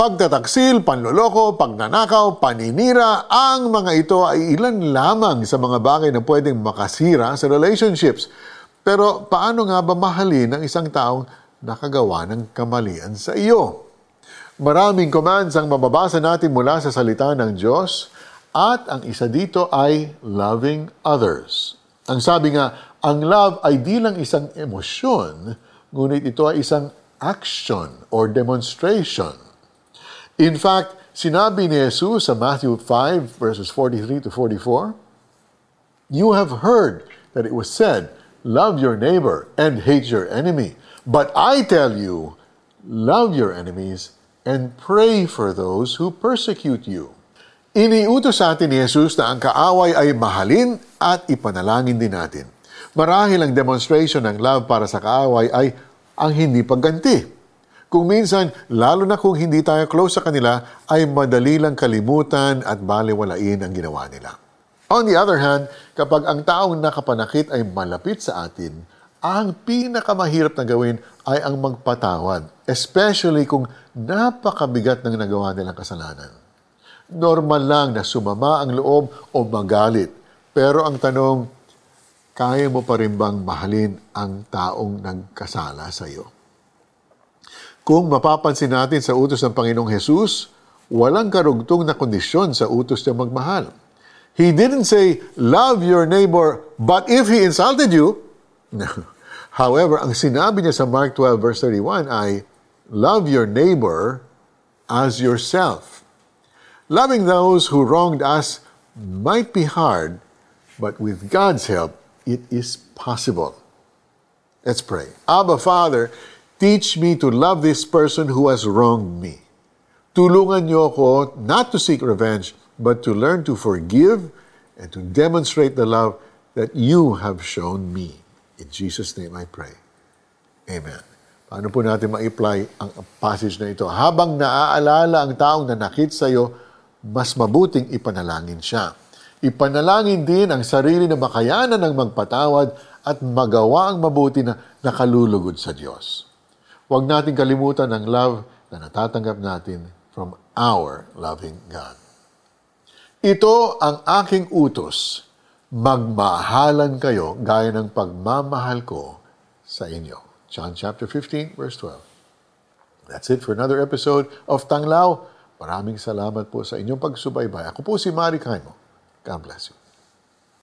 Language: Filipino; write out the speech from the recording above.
Pagtataksil, panloloko, pagnanakaw, paninira, ang mga ito ay ilan lamang sa mga bagay na pwedeng makasira sa relationships. Pero paano nga ba mahalin ang isang taong nakagawa ng kamalian sa iyo? Maraming commands ang mababasa natin mula sa salita ng Diyos at ang isa dito ay loving others. Ang sabi nga, ang love ay di lang isang emosyon, ngunit ito ay isang action or demonstration. In fact, sinabi ni Jesus sa Matthew 5 verses 43 to 44, You have heard that it was said, Love your neighbor and hate your enemy. But I tell you, love your enemies and pray for those who persecute you. Iniutos sa atin ni Jesus na ang kaaway ay mahalin at ipanalangin din natin. Marahil ang demonstration ng love para sa kaaway ay ang hindi pagganti. Kung minsan, lalo na kung hindi tayo close sa kanila, ay madali lang kalimutan at baliwalain ang ginawa nila. On the other hand, kapag ang taong nakapanakit ay malapit sa atin, ang pinakamahirap na gawin ay ang magpatawad, especially kung napakabigat ng nagawa nilang kasalanan. Normal lang na sumama ang loob o magalit, pero ang tanong, kaya mo pa rin bang mahalin ang taong nagkasala sa iyo? Kung mapapansin natin sa utos ng Panginoong Jesus, walang karugtong na kondisyon sa utos niya magmahal. He didn't say, love your neighbor, but if he insulted you, However, ang sinabi niya sa Mark 12 verse 31 ay, love your neighbor as yourself. Loving those who wronged us might be hard, but with God's help, it is possible. Let's pray. Abba, Father, Teach me to love this person who has wronged me. Tulungan niyo ako not to seek revenge, but to learn to forgive and to demonstrate the love that you have shown me. In Jesus' name I pray. Amen. Paano po natin ma-apply ang passage na ito? Habang naaalala ang taong nanakit sa iyo, mas mabuting ipanalangin siya. Ipanalangin din ang sarili na makayanan ng magpatawad at magawa ang mabuti na nakalulugod sa Diyos. Huwag natin kalimutan ang love na natatanggap natin from our loving God. Ito ang aking utos. Magmahalan kayo gaya ng pagmamahal ko sa inyo. John chapter 15, verse 12. That's it for another episode of Tanglaw. Maraming salamat po sa inyong pagsubaybay. Ako po si Mari Kaimo. God bless you.